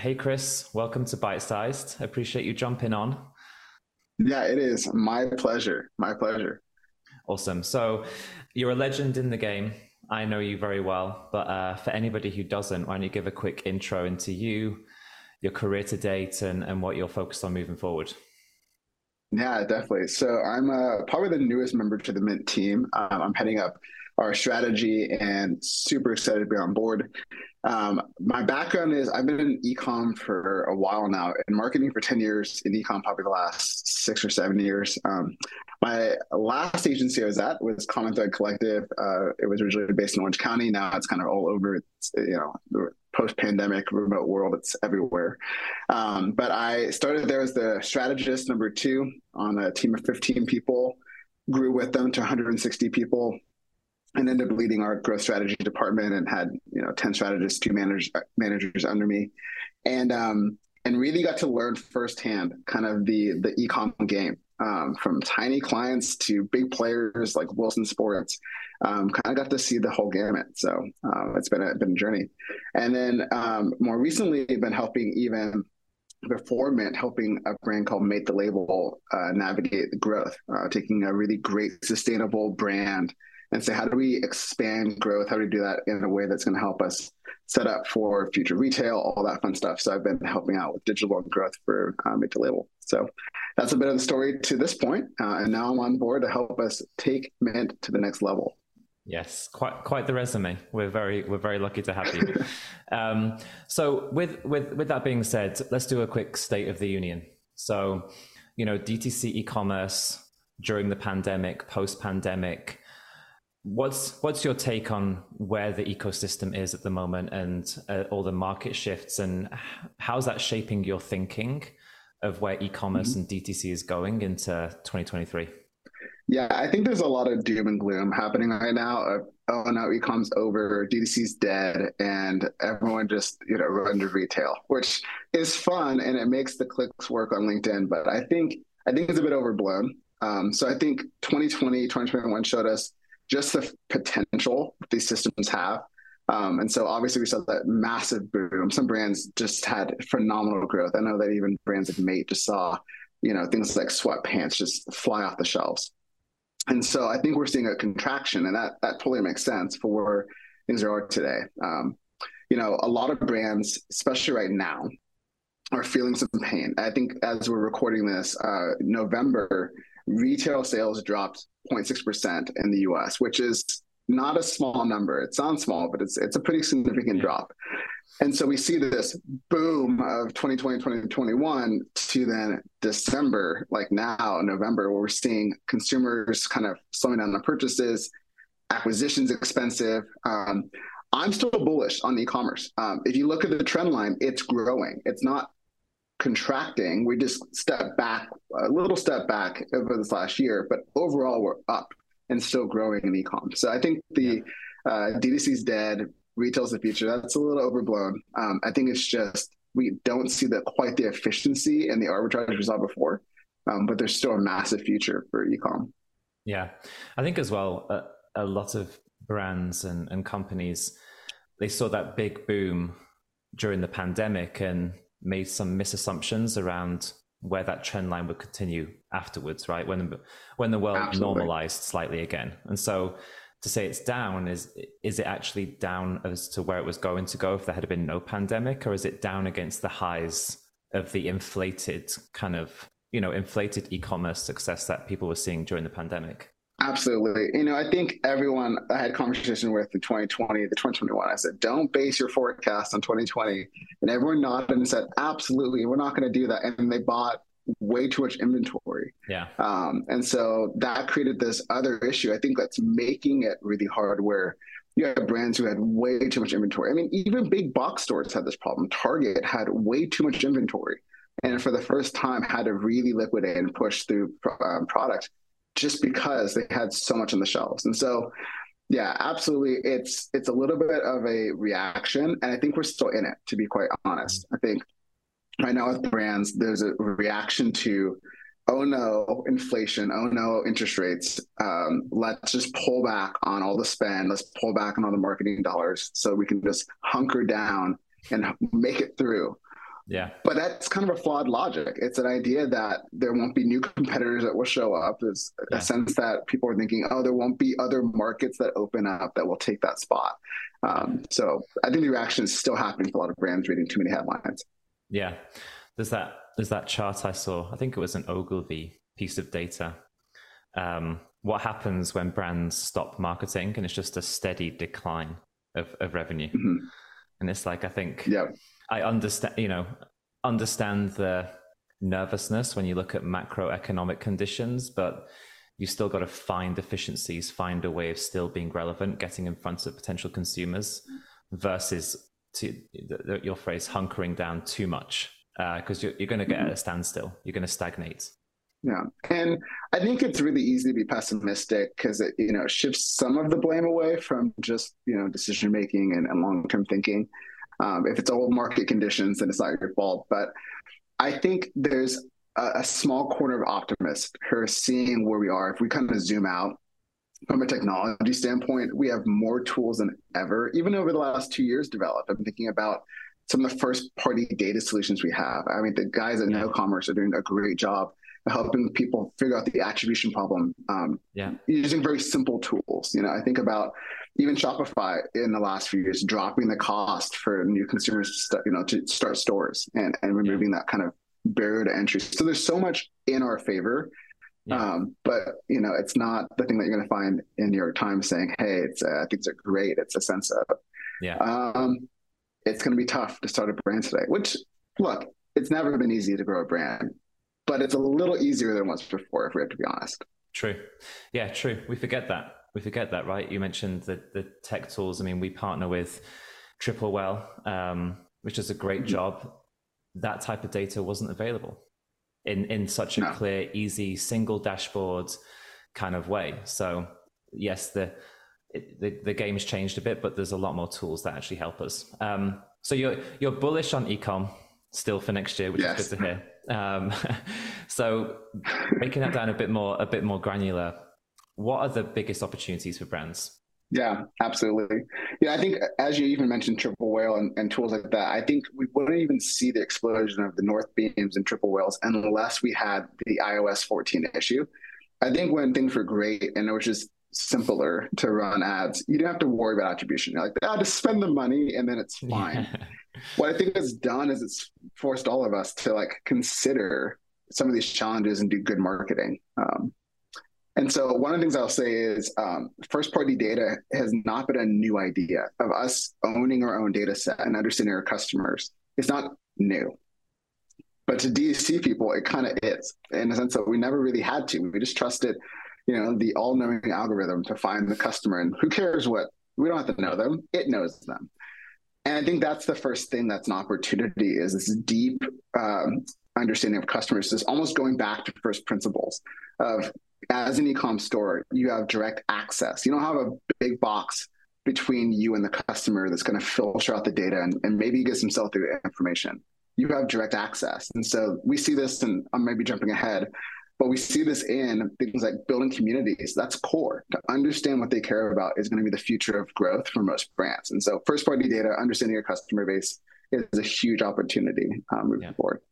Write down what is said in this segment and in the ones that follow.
hey, Chris, welcome to Bite Sized. Appreciate you jumping on. Yeah, it is my pleasure. My pleasure. Awesome. So, you're a legend in the game. I know you very well, but uh, for anybody who doesn't, why don't you give a quick intro into you, your career to date, and, and what you're focused on moving forward? Yeah, definitely. So I'm uh, probably the newest member to the Mint team. Um, I'm heading up our strategy and super excited to be on board. Um, my background is I've been in ecom for a while now, in marketing for 10 years, in ecom probably the last six or seven years. Um, my last agency I was at was Common Thread Collective. Uh, it was originally based in Orange County. Now it's kind of all over. It's, you know, post-pandemic remote world. It's everywhere. Um, but I started there as the strategist number two on a team of 15 people. Grew with them to 160 people and ended up leading our growth strategy department and had you know 10 strategists two managers managers under me and um and really got to learn firsthand kind of the the ecom game um, from tiny clients to big players like Wilson Sports. Um, kind of got to see the whole gamut. So uh, it's been a, been a journey. And then um, more recently, been helping even before Mint, helping a brand called Mate the Label uh, navigate the growth, uh, taking a really great sustainable brand and say, how do we expand growth? How do we do that in a way that's going to help us set up for future retail, all that fun stuff. So I've been helping out with digital growth for uh, Mate the Label. So that's a bit of the story to this point. Uh, and now I'm on board to help us take Mint to the next level. Yes, quite quite the resume. We're very we're very lucky to have you. um, so with with with that being said, let's do a quick state of the union. So, you know, DTC e-commerce during the pandemic, post pandemic, What's what's your take on where the ecosystem is at the moment and uh, all the market shifts and how's that shaping your thinking of where e-commerce mm-hmm. and DTC is going into 2023? Yeah, I think there's a lot of doom and gloom happening right now. Oh no, e-com's over, DTC's dead, and everyone just you know run to retail, which is fun and it makes the clicks work on LinkedIn. But I think I think it's a bit overblown. Um, so I think 2020, 2021 showed us just the potential these systems have. Um, and so obviously we saw that massive boom. Some brands just had phenomenal growth. I know that even brands like Mate just saw, you know, things like sweatpants just fly off the shelves. And so I think we're seeing a contraction, and that that totally makes sense for where things are today. Um, you know, a lot of brands, especially right now, are feeling some pain. I think as we're recording this, uh, November retail sales dropped 0.6% in the US, which is not a small number. It sounds small, but it's it's a pretty significant drop. And so we see this boom of 2020, 2021 to then December, like now, November, where we're seeing consumers kind of slowing down their purchases, acquisitions expensive. Um, I'm still bullish on e-commerce. Um, if you look at the trend line, it's growing. It's not contracting. We just stepped back a little step back over this last year, but overall we're up and still growing in ecom. So I think the uh, is dead. Retail's the future. That's a little overblown. Um, I think it's just we don't see the quite the efficiency and the arbitrage we saw before, um, but there's still a massive future for ecom. Yeah, I think as well. Uh, a lot of brands and, and companies they saw that big boom during the pandemic and made some misassumptions around where that trend line would continue afterwards, right? When when the world Absolutely. normalized slightly again, and so to say it's down is is it actually down as to where it was going to go if there had been no pandemic, or is it down against the highs of the inflated kind of you know inflated e-commerce success that people were seeing during the pandemic? Absolutely. You know, I think everyone I had conversation with in 2020, the 2021, I said, don't base your forecast on 2020. And everyone nodded and said, absolutely, we're not going to do that. And they bought way too much inventory. Yeah. Um, and so that created this other issue. I think that's making it really hard where you have brands who had way too much inventory. I mean, even big box stores had this problem. Target had way too much inventory. And for the first time, had to really liquidate and push through um, products just because they had so much on the shelves. And so, yeah, absolutely. It's it's a little bit of a reaction, and I think we're still in it. To be quite honest, I think right now with brands, there's a reaction to, oh no, inflation. Oh no, interest rates. Um, let's just pull back on all the spend. Let's pull back on all the marketing dollars so we can just hunker down and make it through. Yeah. But that's kind of a flawed logic. It's an idea that there won't be new competitors that will show up. There's yeah. a sense that people are thinking, oh, there won't be other markets that open up that will take that spot. Um, so I think the reaction is still happening for a lot of brands reading too many headlines. Yeah. There's that there's that chart I saw. I think it was an Ogilvy piece of data. Um, what happens when brands stop marketing and it's just a steady decline of, of revenue? Mm-hmm. And it's like I think yeah I understand, you know, understand the nervousness when you look at macroeconomic conditions, but you still got to find efficiencies, find a way of still being relevant, getting in front of potential consumers versus to the, your phrase hunkering down too much because uh, you're, you're going to get at a standstill. You're going to stagnate. Yeah, and I think it's really easy to be pessimistic because it you know shifts some of the blame away from just you know decision making and, and long term thinking. Um, if it's old market conditions, then it's not your fault. But I think there's a, a small corner of optimists who are seeing where we are. If we kind of zoom out from a technology standpoint, we have more tools than ever, even over the last two years developed. I'm thinking about some of the first party data solutions we have. I mean, the guys at yeah. KnoCommerce are doing a great job helping people figure out the attribution problem um, yeah. using very simple tools. You know, I think about even Shopify in the last few years dropping the cost for new consumers to start, you know to start stores and and removing yeah. that kind of barrier to entry. So there's so much in our favor. Yeah. Um, but you know, it's not the thing that you're going to find in New York Times saying, "Hey, it's uh, things are great." It's a sense of, yeah, um, it's going to be tough to start a brand today. Which, look, it's never been easy to grow a brand, but it's a little easier than once before, if we have to be honest. True, yeah, true. We forget that we forget that, right? You mentioned the the tech tools. I mean, we partner with Triple Whale, um, which does a great mm-hmm. job. That type of data wasn't available in in such a no. clear, easy, single dashboard kind of way. So yes, the it, the the game's changed a bit, but there's a lot more tools that actually help us. Um, so you're you're bullish on ecom still for next year, which yes. is good to hear. Um, so breaking that down a bit more, a bit more granular what are the biggest opportunities for brands? Yeah, absolutely. Yeah, I think as you even mentioned triple whale and, and, tools like that, I think we wouldn't even see the explosion of the Northbeams and triple whales unless we had the iOS 14 issue. I think when things were great and it was just simpler to run ads, you don't have to worry about attribution. You're like, ah, just spend the money and then it's fine. what I think it's done is it's forced all of us to like consider some of these challenges and do good marketing. Um, and so one of the things I'll say is um, first party data has not been a new idea of us owning our own data set and understanding our customers. It's not new. But to DTC people, it kind of is in the sense that we never really had to. We just trusted, you know, the all knowing algorithm to find the customer. And who cares what? We don't have to know them. It knows them. And I think that's the first thing that's an opportunity is this deep um, understanding of customers, is almost going back to first principles of as an e-com store, you have direct access. You don't have a big box between you and the customer that's going to filter out the data and, and maybe get some sell-through information. You have direct access. And so we see this, and I'm maybe jumping ahead, but we see this in things like building communities. That's core. To understand what they care about is going to be the future of growth for most brands. And so first party data, understanding your customer base is a huge opportunity um, moving yeah. forward.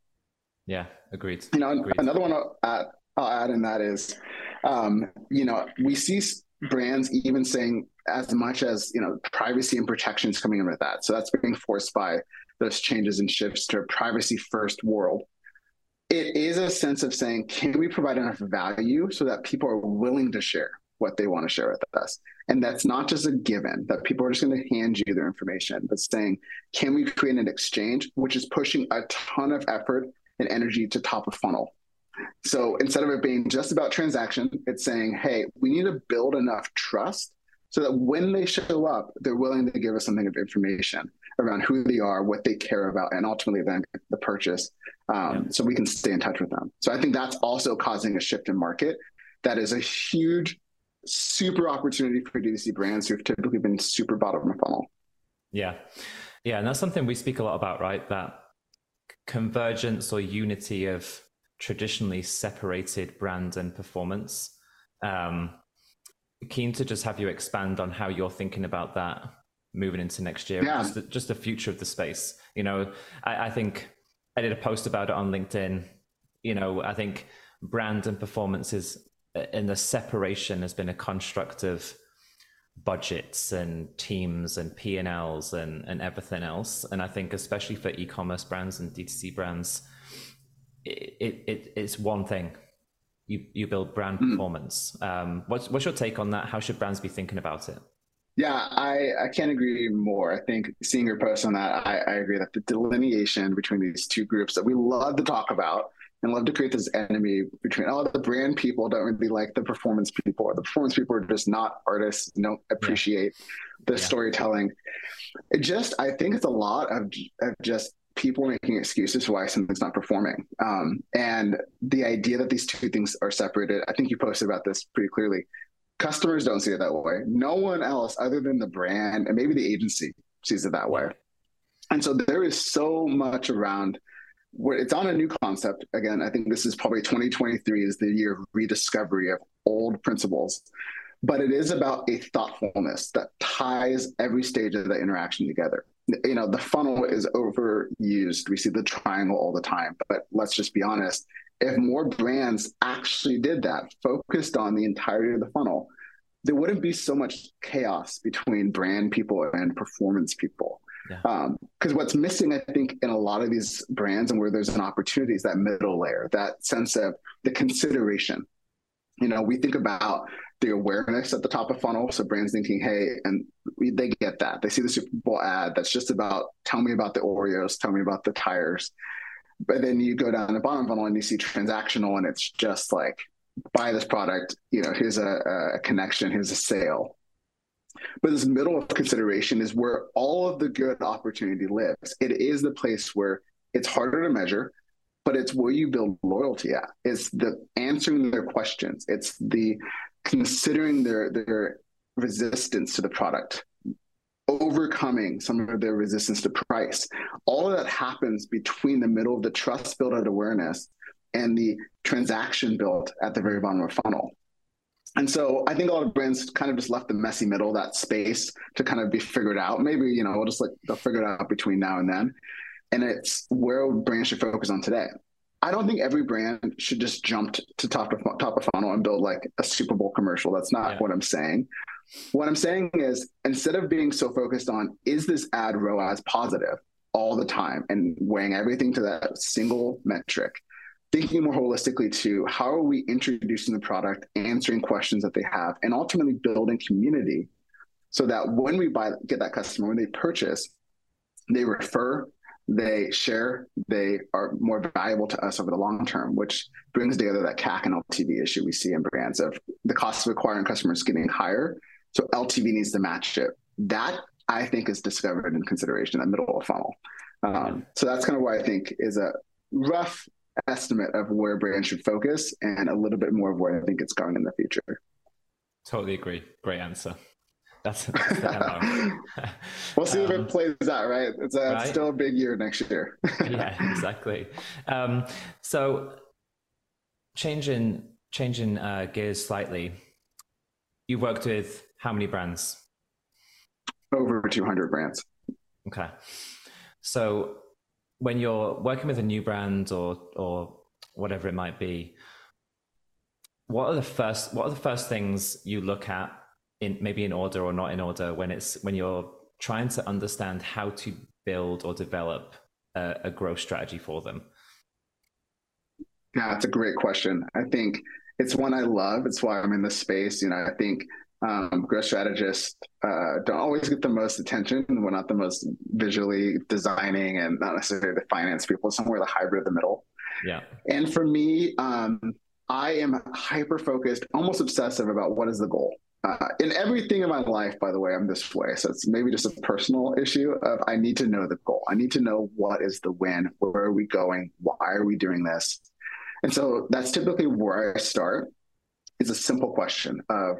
Yeah, agreed. You know, agreed. another one I'll add, I'll add in that is um, you know, we see brands even saying as much as you know privacy and protections coming in with that. So that's being forced by those changes and shifts to a privacy first world. It is a sense of saying, can we provide enough value so that people are willing to share what they want to share with us? And that's not just a given that people are just going to hand you their information, but saying, can we create an exchange, which is pushing a ton of effort and energy to top of funnel so instead of it being just about transaction, it's saying, hey, we need to build enough trust so that when they show up, they're willing to give us something of information around who they are, what they care about, and ultimately then the purchase. Um, yeah. So we can stay in touch with them. So I think that's also causing a shift in market. That is a huge, super opportunity for D2C brands who've typically been super bottom of the funnel. Yeah. Yeah. And that's something we speak a lot about, right? That convergence or unity of traditionally separated brand and performance. Um, keen to just have you expand on how you're thinking about that moving into next year, yeah. just, the, just the future of the space. You know, I, I think I did a post about it on LinkedIn. You know, I think brand and performance is in the separation has been a construct of budgets and teams and P&Ls and, and everything else. And I think especially for e-commerce brands and D2C brands, it, it, it's one thing. You, you build brand mm. performance. Um, what's, what's your take on that? How should brands be thinking about it? Yeah, I, I can't agree more. I think seeing your post on that, I, I agree that the delineation between these two groups that we love to talk about and love to create this enemy between oh the brand people don't really like the performance people or the performance people are just not artists don't appreciate yeah. the yeah. storytelling it just i think it's a lot of, of just people making excuses for why something's not performing um, and the idea that these two things are separated i think you posted about this pretty clearly customers don't see it that way no one else other than the brand and maybe the agency sees it that way and so there is so much around where it's on a new concept. Again, I think this is probably 2023 is the year of rediscovery of old principles, but it is about a thoughtfulness that ties every stage of the interaction together. You know, the funnel is overused. We see the triangle all the time, but let's just be honest. If more brands actually did that, focused on the entirety of the funnel, there wouldn't be so much chaos between brand people and performance people because yeah. um, what's missing, I think, in a lot of these brands and where there's an opportunity is that middle layer, that sense of the consideration. You know, we think about the awareness at the top of funnel. So brands thinking, hey, and they get that. They see the Super Bowl ad that's just about tell me about the Oreos, tell me about the tires. But then you go down the bottom funnel and you see transactional, and it's just like buy this product. You know, here's a, a connection, here's a sale. But this middle of consideration is where all of the good opportunity lives. It is the place where it's harder to measure, but it's where you build loyalty at. It's the answering their questions. It's the considering their their resistance to the product, overcoming some of their resistance to price. All of that happens between the middle of the trust built at awareness and the transaction built at the very bottom of the funnel. And so I think a lot of brands kind of just left the messy middle, that space to kind of be figured out. Maybe, you know, we'll just like they'll figure it out between now and then. And it's where brands should focus on today. I don't think every brand should just jump to top of top of funnel and build like a Super Bowl commercial. That's not yeah. what I'm saying. What I'm saying is instead of being so focused on is this ad ROAS positive all the time and weighing everything to that single metric, thinking more holistically to how are we introducing the product, answering questions that they have, and ultimately building community so that when we buy get that customer, when they purchase, they refer, they share, they are more valuable to us over the long term, which brings together that CAC and LTV issue we see in brands of the cost of acquiring customers getting higher. So LTV needs to match it. That I think is discovered in consideration in the middle of a funnel. Um, so that's kind of why I think is a rough estimate of where brands should focus and a little bit more of where I think it's going in the future. Totally agree. Great answer. That's, that's we'll see um, if it um, plays out, right? It's, a, right? it's still a big year next year. yeah, exactly. Um, so changing changing uh, gears slightly, You've worked with how many brands? Over 200 brands. Okay. So when you're working with a new brand or or whatever it might be, what are the first what are the first things you look at in maybe in order or not in order when it's when you're trying to understand how to build or develop a, a growth strategy for them? Yeah, it's a great question. I think it's one I love. It's why I'm in this space. You know, I think um, growth strategists uh, don't always get the most attention. We're not the most visually designing and not necessarily the finance people, somewhere the hybrid of the middle. Yeah. And for me, um, I am hyper focused, almost obsessive about what is the goal. Uh, in everything in my life, by the way, I'm this way. So it's maybe just a personal issue of I need to know the goal. I need to know what is the win. Where are we going? Why are we doing this? And so that's typically where I start. Is a simple question of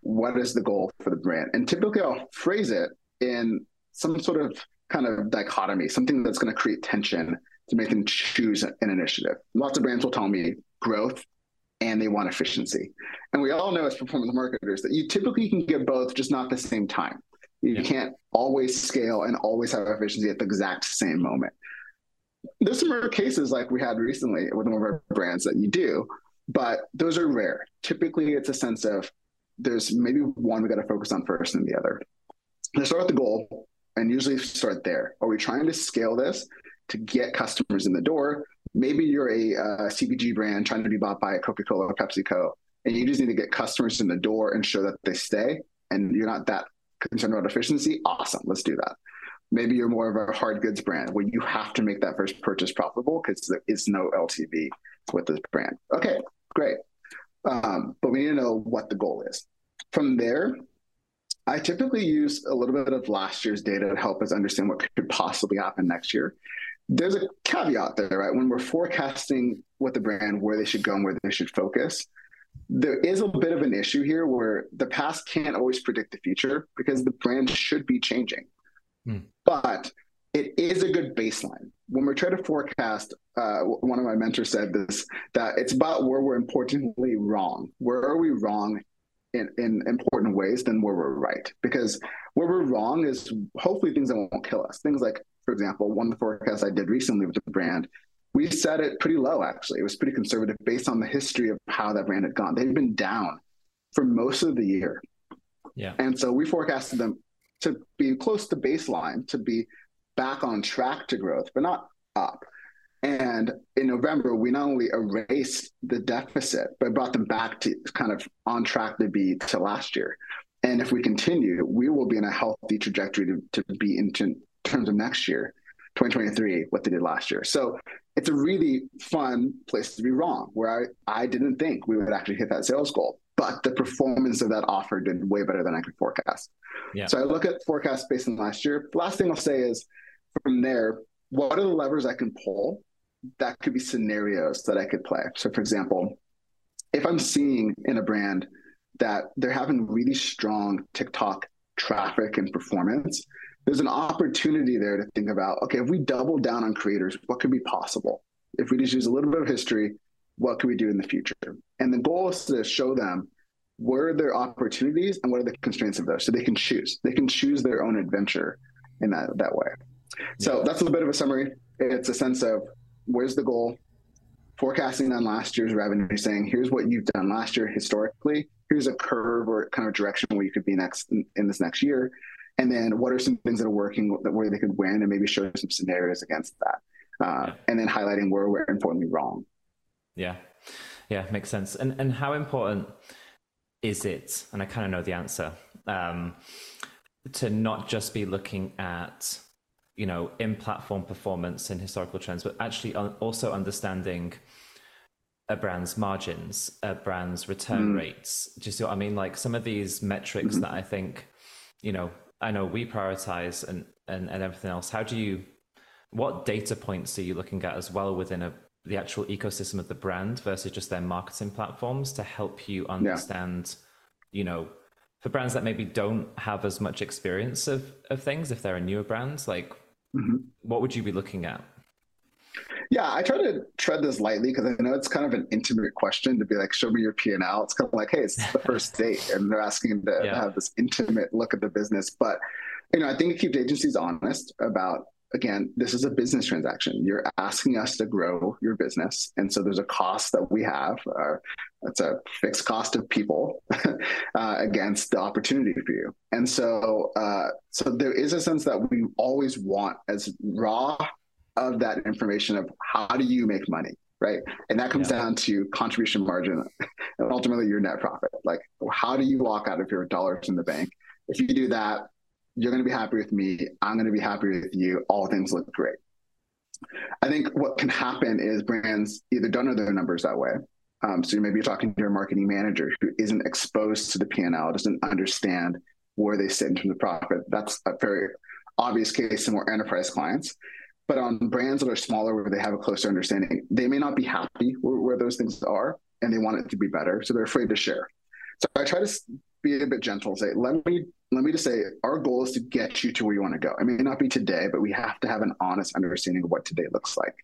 what is the goal for the brand? And typically I'll phrase it in some sort of kind of dichotomy, something that's going to create tension to make them choose an initiative. Lots of brands will tell me growth and they want efficiency. And we all know as performance marketers that you typically can get both, just not the same time. You yeah. can't always scale and always have efficiency at the exact same moment. there's some rare cases like we had recently with one of our brands that you do, but those are rare. Typically, it's a sense of there's maybe one we got to focus on first and the other. Let's start with the goal and usually start there. Are we trying to scale this to get customers in the door? Maybe you're a uh, CPG brand trying to be bought by Coca Cola or PepsiCo, and you just need to get customers in the door and show that they stay, and you're not that concerned about efficiency. Awesome, let's do that. Maybe you're more of a hard goods brand where you have to make that first purchase profitable because there is no LTV with this brand. Okay, great. Um, but we need to know what the goal is. From there, I typically use a little bit of last year's data to help us understand what could possibly happen next year. There's a caveat there, right? When we're forecasting with the brand where they should go and where they should focus, there is a bit of an issue here where the past can't always predict the future because the brand should be changing. Hmm. But it is a good baseline. When we're trying to forecast, uh, one of my mentors said this that it's about where we're importantly wrong. Where are we wrong in, in important ways than where we're right? Because where we're wrong is hopefully things that won't kill us. Things like, for example, one of the forecasts I did recently with the brand, we set it pretty low actually. It was pretty conservative based on the history of how that brand had gone. They've been down for most of the year. Yeah. And so we forecasted them to be close to baseline, to be back on track to growth, but not up. And in November, we not only erased the deficit, but brought them back to kind of on track to be to last year. And if we continue, we will be in a healthy trajectory to, to be in terms of next year, 2023, what they did last year. So it's a really fun place to be wrong, where I, I didn't think we would actually hit that sales goal. But the performance of that offer did way better than I could forecast. Yeah. So I look at forecast based on last year. The last thing I'll say is from there, what are the levers I can pull that could be scenarios that I could play? So, for example, if I'm seeing in a brand that they're having really strong TikTok traffic and performance, there's an opportunity there to think about okay, if we double down on creators, what could be possible? If we just use a little bit of history, what can we do in the future? And the goal is to show them where are their opportunities and what are the constraints of those so they can choose. They can choose their own adventure in that, that way. So that's a bit of a summary. It's a sense of where's the goal, forecasting on last year's revenue, saying here's what you've done last year historically. Here's a curve or kind of direction where you could be next in, in this next year, and then what are some things that are working that where they could win, and maybe show some scenarios against that, uh, yeah. and then highlighting where we're importantly wrong. Yeah, yeah, makes sense. And and how important is it? And I kind of know the answer. Um, to not just be looking at you know, in platform performance and historical trends, but actually also understanding a brand's margins, a brand's return mm. rates. Do you see what I mean? Like some of these metrics mm-hmm. that I think, you know, I know we prioritize and, and, and everything else. How do you, what data points are you looking at as well within a, the actual ecosystem of the brand versus just their marketing platforms to help you understand, yeah. you know, for brands that maybe don't have as much experience of, of things, if they're a newer brand, like mm-hmm. what would you be looking at? Yeah, I try to tread this lightly because I know it's kind of an intimate question to be like, show me your P and L. It's kind of like, hey, it's the first date, and they're asking to yeah. have this intimate look at the business. But you know, I think it keeps agencies honest about again, this is a business transaction. You're asking us to grow your business. And so there's a cost that we have. Uh, that's a fixed cost of people uh, against the opportunity for you. And so, uh, so there is a sense that we always want as raw of that information of how do you make money? Right. And that comes yeah. down to contribution margin and ultimately your net profit. Like, how do you walk out of your dollars in the bank? If you do that, you're going to be happy with me. I'm going to be happy with you. All things look great. I think what can happen is brands either don't know their numbers that way. Um, so maybe you're talking to your marketing manager who isn't exposed to the P&L, doesn't understand where they sit in terms of profit. That's a very obvious case in more enterprise clients. But on brands that are smaller, where they have a closer understanding, they may not be happy where, where those things are, and they want it to be better. So they're afraid to share. So I try to be a bit gentle. Say, let me let me just say, our goal is to get you to where you want to go. It may not be today, but we have to have an honest understanding of what today looks like.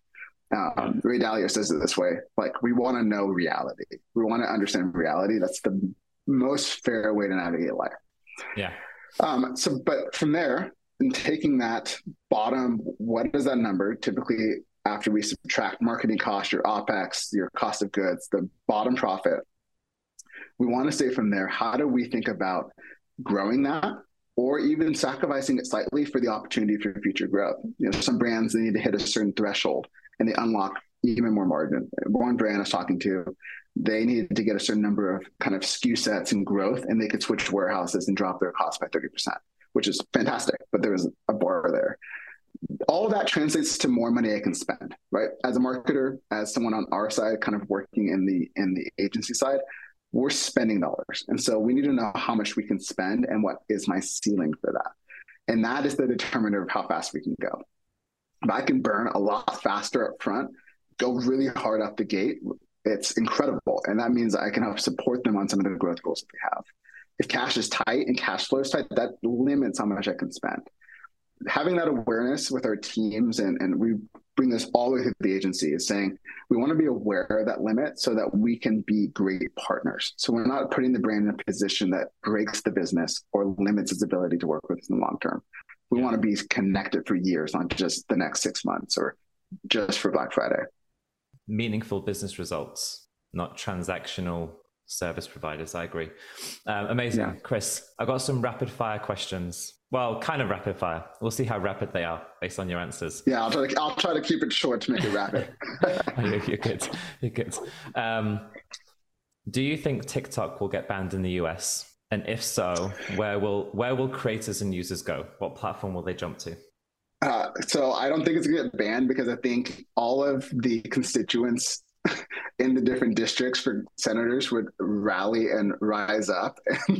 Um, Ray Dalio says it this way: like we want to know reality. We want to understand reality. That's the most fair way to navigate life. Yeah. Um, so, but from there, and taking that bottom, what is that number? Typically, after we subtract marketing costs, your OPEX, your cost of goods, the bottom profit. We want to say from there, how do we think about growing that or even sacrificing it slightly for the opportunity for future growth? You know, some brands, they need to hit a certain threshold and they unlock even more margin. One brand I was talking to, they needed to get a certain number of kind of SKU sets and growth, and they could switch warehouses and drop their cost by 30%, which is fantastic. But there was a bar there all of that translates to more money I can spend, right? As a marketer, as someone on our side, kind of working in the in the agency side, we're spending dollars, and so we need to know how much we can spend and what is my ceiling for that, and that is the determiner of how fast we can go. If I can burn a lot faster up front, go really hard out the gate, it's incredible, and that means I can help support them on some of the growth goals that they have. If cash is tight and cash flow is tight, that limits how much I can spend having that awareness with our teams and, and we bring this all the way through the agency is saying we want to be aware of that limit so that we can be great partners. So we're not putting the brand in a position that breaks the business or limits its ability to work with us in the long term. We yeah. want to be connected for years, not just the next six months or just for Black Friday. Meaningful business results, not transactional service providers. I agree. Um, amazing, yeah. Chris. I've got some rapid fire questions well, kind of rapid fire. We'll see how rapid they are based on your answers. Yeah, I'll try to, I'll try to keep it short to make it rapid. you're, you're, good. You're good. Um, do you think TikTok will get banned in the US? And if so, where will where will creators and users go? What platform will they jump to? Uh, so I don't think it's going to get banned because I think all of the constituents in the different districts for senators would rally and rise up. And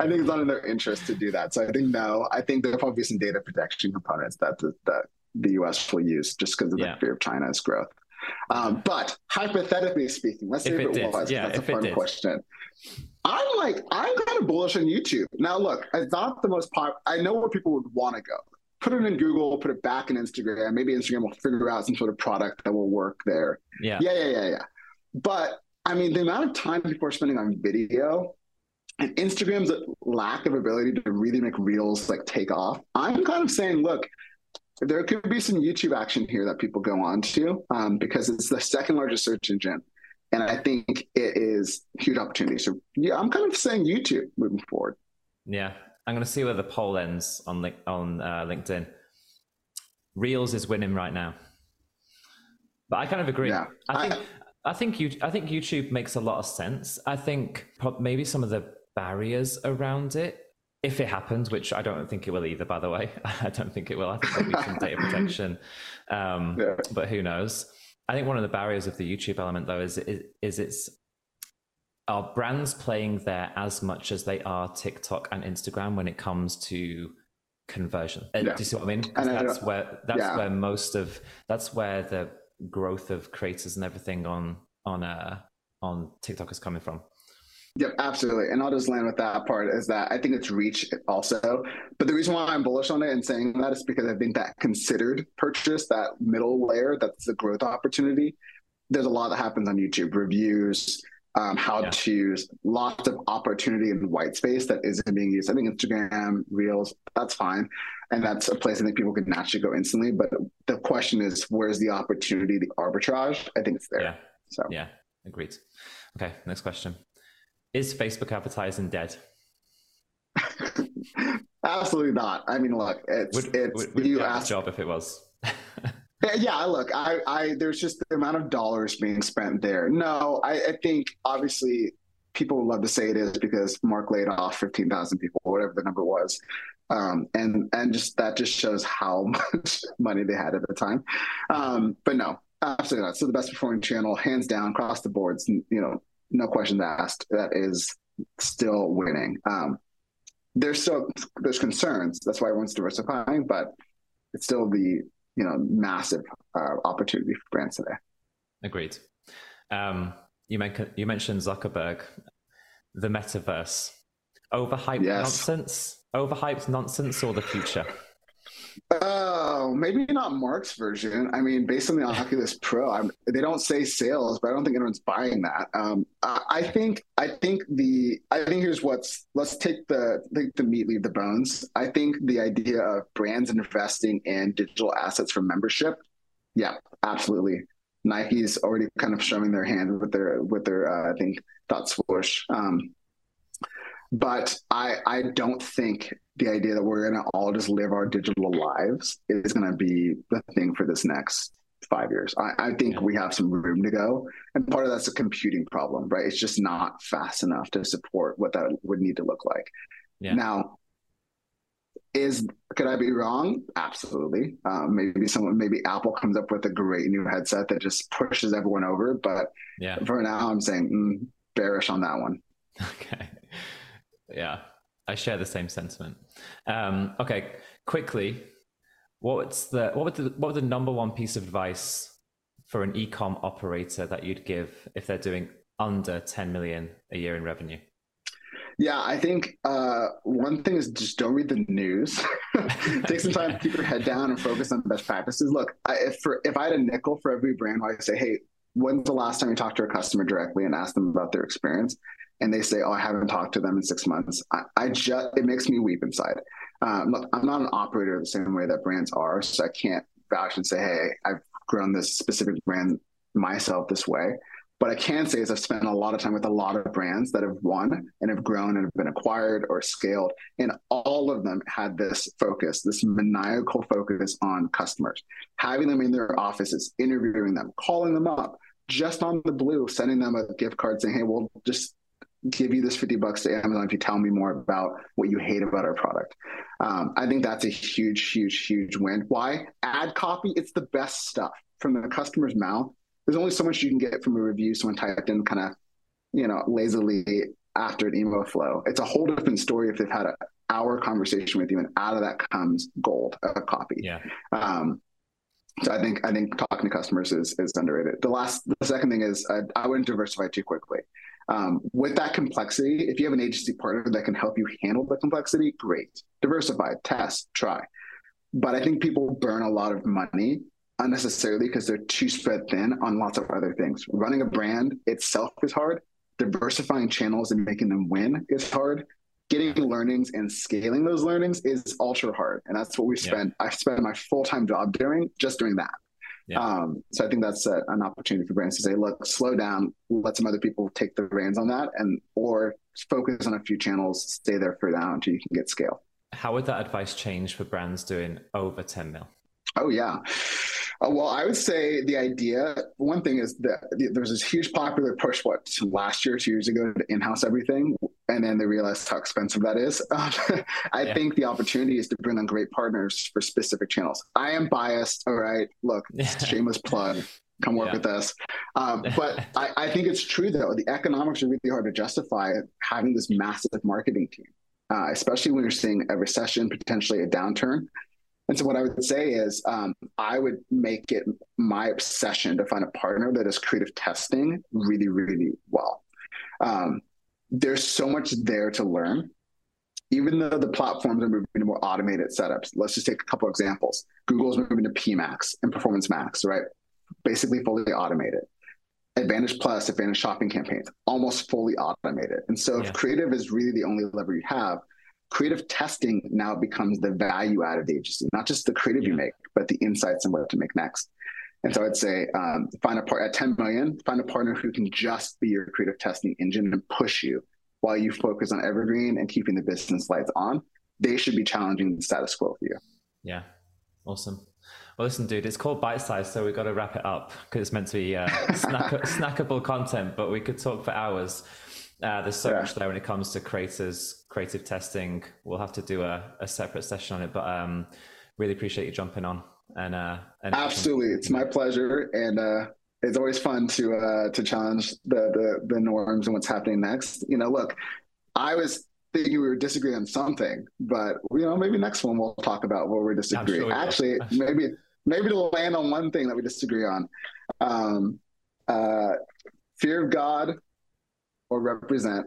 I think it's not in their interest to do that. So I think no, I think there'll probably be some data protection components that the, that the US will use just because of yeah. the fear of China's growth. Um, but hypothetically speaking, let's say if, if it, it was, yeah, that's a fun question. I'm like, I'm kind of bullish on YouTube. Now, look, it's not the most pop. I know where people would want to go. Put it in Google, put it back in Instagram. Maybe Instagram will figure out some sort of product that will work there. Yeah. Yeah, yeah, yeah, yeah. But I mean, the amount of time people are spending on video and Instagram's lack of ability to really make reels like take off, I'm kind of saying, look, there could be some YouTube action here that people go on to um, because it's the second largest search engine. And I think it is huge opportunity. So yeah, I'm kind of saying YouTube moving forward. Yeah, I'm going to see where the poll ends on on uh, LinkedIn. Reels is winning right now, but I kind of agree. Yeah. I think I think you, I think YouTube makes a lot of sense. I think maybe some of the barriers around it, if it happens, which I don't think it will either. By the way, I don't think it will. I think there'll be some data protection, um, yeah. but who knows? I think one of the barriers of the YouTube element, though, is is, is it's are brands playing there as much as they are TikTok and Instagram when it comes to conversion. Uh, yeah. Do you see what I mean? That's where that's yeah. where most of that's where the growth of creators and everything on on uh on TikTok is coming from. Yep, absolutely. And I'll just land with that part is that I think it's reach also. But the reason why I'm bullish on it and saying that is because I think that considered purchase, that middle layer, that's the growth opportunity. There's a lot that happens on YouTube, reviews, um, how yeah. to lots of opportunity in white space that isn't being used. I think Instagram, Reels, that's fine. And that's a place I think people can naturally go instantly. But the question is, where's the opportunity, the arbitrage? I think it's there. Yeah. So yeah, agreed. Okay, next question. Is Facebook advertising dead? Absolutely not. I mean, look, it's would, it's would, would you asked job if it was. yeah, look, I, I, there's just the amount of dollars being spent there. No, I, I think obviously people would love to say it is because Mark laid off 15,000 people, whatever the number was. Um, and, and just, that just shows how much money they had at the time. Um, but no, absolutely not. So the best performing channel, hands down, across the boards, you know, no questions asked. That is still winning. Um, there's still, there's concerns. That's why everyone's diversifying, but it's still the you know massive uh, opportunity for brands today. Agreed. Um, you, men- you mentioned Zuckerberg, the metaverse, overhyped yes. nonsense, overhyped nonsense, or the future. Oh, maybe not Mark's version. I mean, based on the Oculus Pro, I'm, they don't say sales, but I don't think anyone's buying that. Um, I, I, think I think the I think here's what's let's take the the, the meat, leave the bones. I think the idea of brands investing in digital assets for membership yeah, absolutely. Nike's already kind of showing their hand with their with their uh, I think dot swoosh. Um, but I I don't think the idea that we're gonna all just live our digital lives is gonna be the thing for this next five years. I, I think yeah. we have some room to go, and part of that's a computing problem, right? It's just not fast enough to support what that would need to look like. Yeah. Now, is could I be wrong? Absolutely. Um, maybe someone, maybe Apple comes up with a great new headset that just pushes everyone over. But yeah. for now, I'm saying mm, bearish on that one. Okay. Yeah, I share the same sentiment. Um, okay, quickly, what's the what would the what would the number one piece of advice for an e-com operator that you'd give if they're doing under 10 million a year in revenue? Yeah, I think uh, one thing is just don't read the news. Take some time to keep your head down and focus on best practices. Look, I, if for if I had a nickel for every brand, I would say, hey, when's the last time you talked to a customer directly and asked them about their experience? And they say, oh, I haven't talked to them in six months. I, I just it makes me weep inside. Um, look, I'm not an operator the same way that brands are, so I can't vouch and say, hey, I've grown this specific brand myself this way. But I can say is I've spent a lot of time with a lot of brands that have won and have grown and have been acquired or scaled. And all of them had this focus, this maniacal focus on customers, having them in their offices, interviewing them, calling them up, just on the blue, sending them a gift card saying, hey, we'll just give you this 50 bucks to Amazon if you tell me more about what you hate about our product. Um, I think that's a huge, huge, huge win. Why? Ad copy, it's the best stuff from the customer's mouth there's only so much you can get from a review someone typed in kind of you know lazily after an email flow it's a whole different story if they've had an hour conversation with you and out of that comes gold a copy yeah um, so I think I think talking to customers is is underrated. The last, the second thing is uh, I wouldn't diversify too quickly. Um, with that complexity, if you have an agency partner that can help you handle the complexity, great. Diversify, test, try. But I think people burn a lot of money unnecessarily because they're too spread thin on lots of other things. Running a brand itself is hard. Diversifying channels and making them win is hard. Getting learnings and scaling those learnings is ultra hard. And that's what we spend. Yeah. I spend my full time job doing just doing that. Yeah. Um, so I think that's a, an opportunity for brands to say, look, slow down, let some other people take the reins on that, and or focus on a few channels, stay there for now until you can get scale. How would that advice change for brands doing over 10 mil? Oh yeah. Uh, well, I would say the idea. One thing is that there's this huge popular push. What last year, two years ago, to in-house everything, and then they realized how expensive that is. Um, I yeah. think the opportunity is to bring on great partners for specific channels. I am biased. All right, look, shameless plug. Come work yeah. with us. Um, but I, I, think it's true though. The economics are really hard to justify having this massive marketing team, uh, especially when you're seeing a recession, potentially a downturn. And so, what I would say is, um, I would make it my obsession to find a partner that is creative testing really, really well. Um, there's so much there to learn. Even though the platforms are moving to more automated setups, let's just take a couple examples. Google's moving to PMax and Performance Max, right? Basically fully automated. Advantage Plus, Advantage shopping campaigns, almost fully automated. And so, yeah. if creative is really the only lever you have, creative testing now becomes the value add of the agency, not just the creative yeah. you make, but the insights and what to make next. And so I'd say um, find a part at 10 million, find a partner who can just be your creative testing engine and push you while you focus on evergreen and keeping the business lights on. They should be challenging the status quo for you. Yeah, awesome. Well, listen, dude, it's called bite size, so we've got to wrap it up because it's meant to be uh, snack- snackable content, but we could talk for hours. Uh, there's so yeah. much there when it comes to creators, creative testing. We'll have to do a, a separate session on it, but um, really appreciate you jumping on. And, uh, and absolutely, it's my pleasure, and uh, it's always fun to uh, to challenge the, the the norms and what's happening next. You know, look, I was thinking we were disagreeing on something, but you know, maybe next one we'll talk about where we disagree. Sure Actually, maybe maybe to land on one thing that we disagree on. Um, uh, fear of God or represent.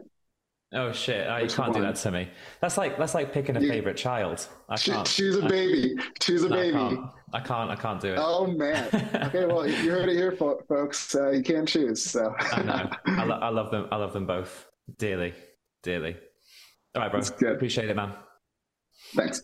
Oh shit! I you can't one? do that to me. That's like that's like picking a you, favorite child. I can't. Choose a baby. Choose a no, baby. I can't. I can't. I can't do it. Oh man. Okay, well you heard it here, folks. Uh, you can't choose. So I know. I, lo- I love them. I love them both dearly, dearly. All right, bro. Appreciate it, man. Thanks.